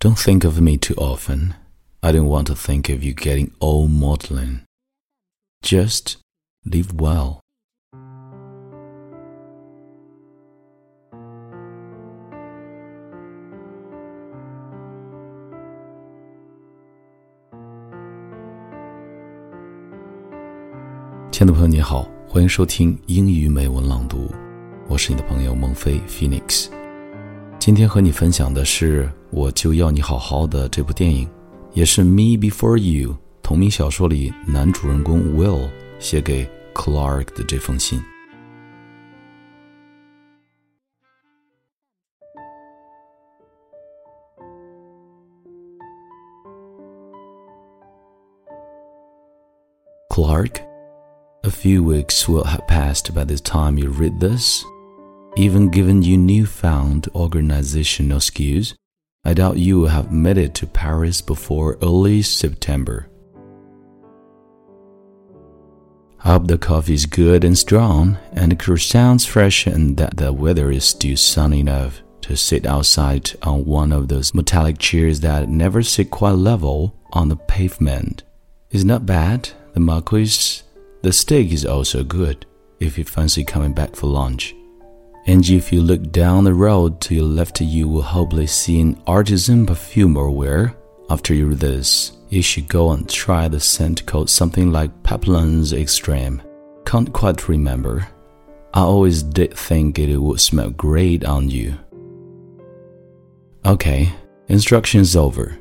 Don't think of me too often. I don't want to think of you getting old maudlin. Just live well. 亲爱的朋友，你好，欢迎收听英语美文朗读，我是你的朋友孟非 Phoenix。 今天和你分享的是《我就要你好好的》这部电影，也是《Me Before You》同名小说里男主人公 Will 写给 Clark 的这封信。Clark。a few weeks will have passed by the time you read this. Even given you newfound organizational skills, I doubt you will have made it to Paris before early September. I hope the coffee is good and strong, and the croissants fresh, and that the weather is still sunny enough to sit outside on one of those metallic chairs that never sit quite level on the pavement. It's not bad. The Marquis the steak is also good if you fancy coming back for lunch. And if you look down the road to your left, you will hopefully see L'Artisan Parfumeur where, after you read this, you should go and try the scent called something like Papillon's Extreme. Can't quite remember. I always did think it would smell great on you. Okay, instructions over.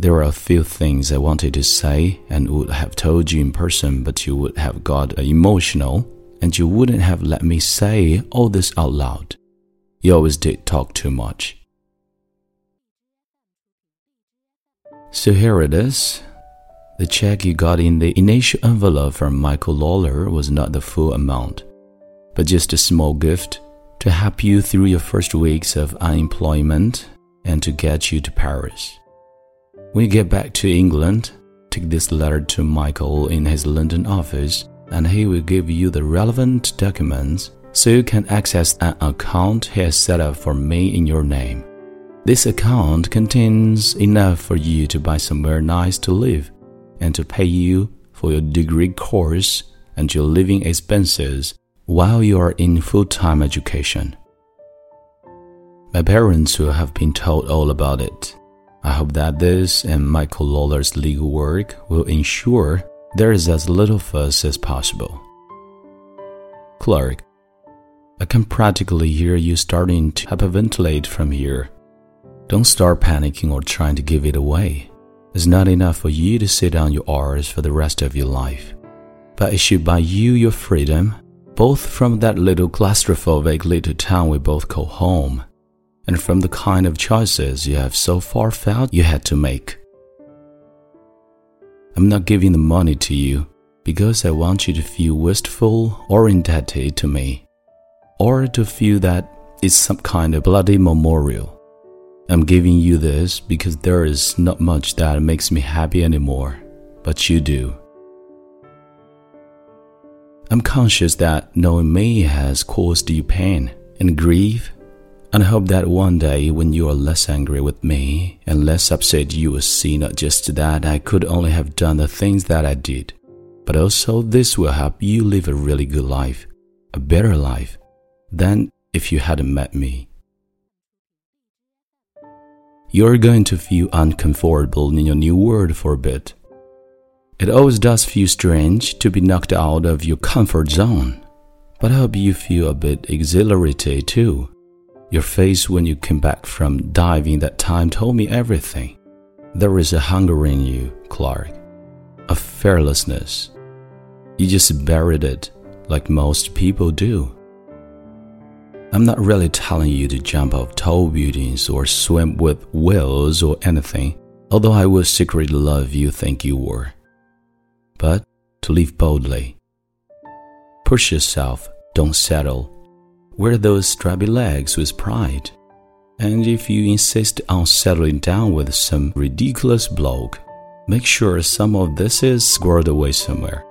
There are a few things I wanted to say and would have told you in person, but you would have got emotional and you wouldn't have let me say all this out loud. You always did talk too much. So here it is. The check you got in the initial envelope from Michael Lawler was not the full amount, but just a small gift to help you through your first weeks of unemployment and to get you to Paris. When you get back to England, take this letter to Michael in his London office and he will give you the relevant documents so you can access an account he has set up for me in your name. This account contains enough for you to buy somewhere nice to live and to pay you for your degree course and your living expenses while you are in full time education. My parents will have been told all about it I hope that this and Michael Lawler's legal work will ensure there is as little fuss as possible. Clark, I can practically hear you starting to hyperventilate from here. Don't start panicking or trying to give it away. It's not enough for you to sit on your R's for the rest of your life. But it should buy you your freedom, both from that little claustrophobic little town we both call home and from the kind of choices you have so far felt you had to make. I'm not giving the money to you because I want you to feel wistful or indebted to me, or to feel that it's some kind of bloody memorial. I'm giving you this because there is not much that makes me happy anymore, but you do. I'm conscious that knowing me has caused you pain and grief and I hope that one day when you are less angry with me and less upset, you will see not just that I could only have done the things that I did, but also this will help you live a really good life, a better life than if you hadn't met me. You're going to feel uncomfortable in your new world for a bit. It always does feel strange to be knocked out of your comfort zone, but I hope you feel a bit exhilarated too your face when you came back from diving that time told me everything. There is a hunger in you, Clark, a fearlessness. You just buried it like most people do. I'm not really telling you to jump off tall buildings or swim with whales or anything, although I would secretly love you think you were. But to live boldly. Push yourself, don't settle, Wear those stripy legs with pride. And if you insist on settling down with some ridiculous bloke, make sure some of this is squirreled away somewhere.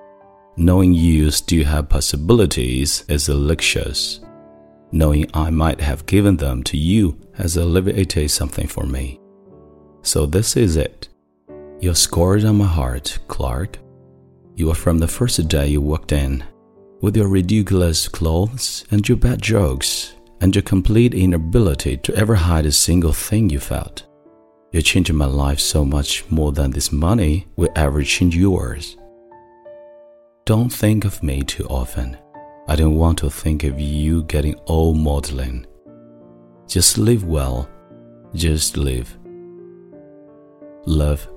Knowing you still have possibilities is delicious. Knowing I might have given them to you has alleviated something for me. So this is it. You're scored on my heart, Clark. You are from the first day you walked in, with your ridiculous clothes and your bad jokes and your complete inability to ever hide a single thing you felt. You changed my life so much more than this money will ever change yours. Don't think of me too often. I don't want to think of you getting old modeling. Just live well. Just live. Love.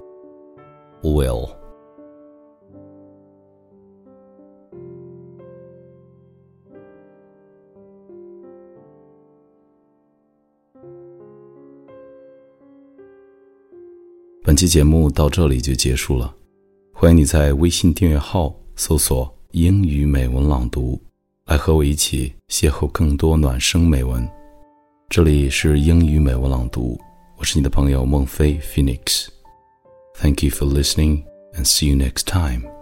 Will. 本期节目到这里就结束了，欢迎你在微信订阅号搜索“英语美文朗读”，来和我一起邂逅更多暖声美文。这里是英语美文朗读，我是你的朋友孟非 Phoenix。Thank you for listening and see you next time.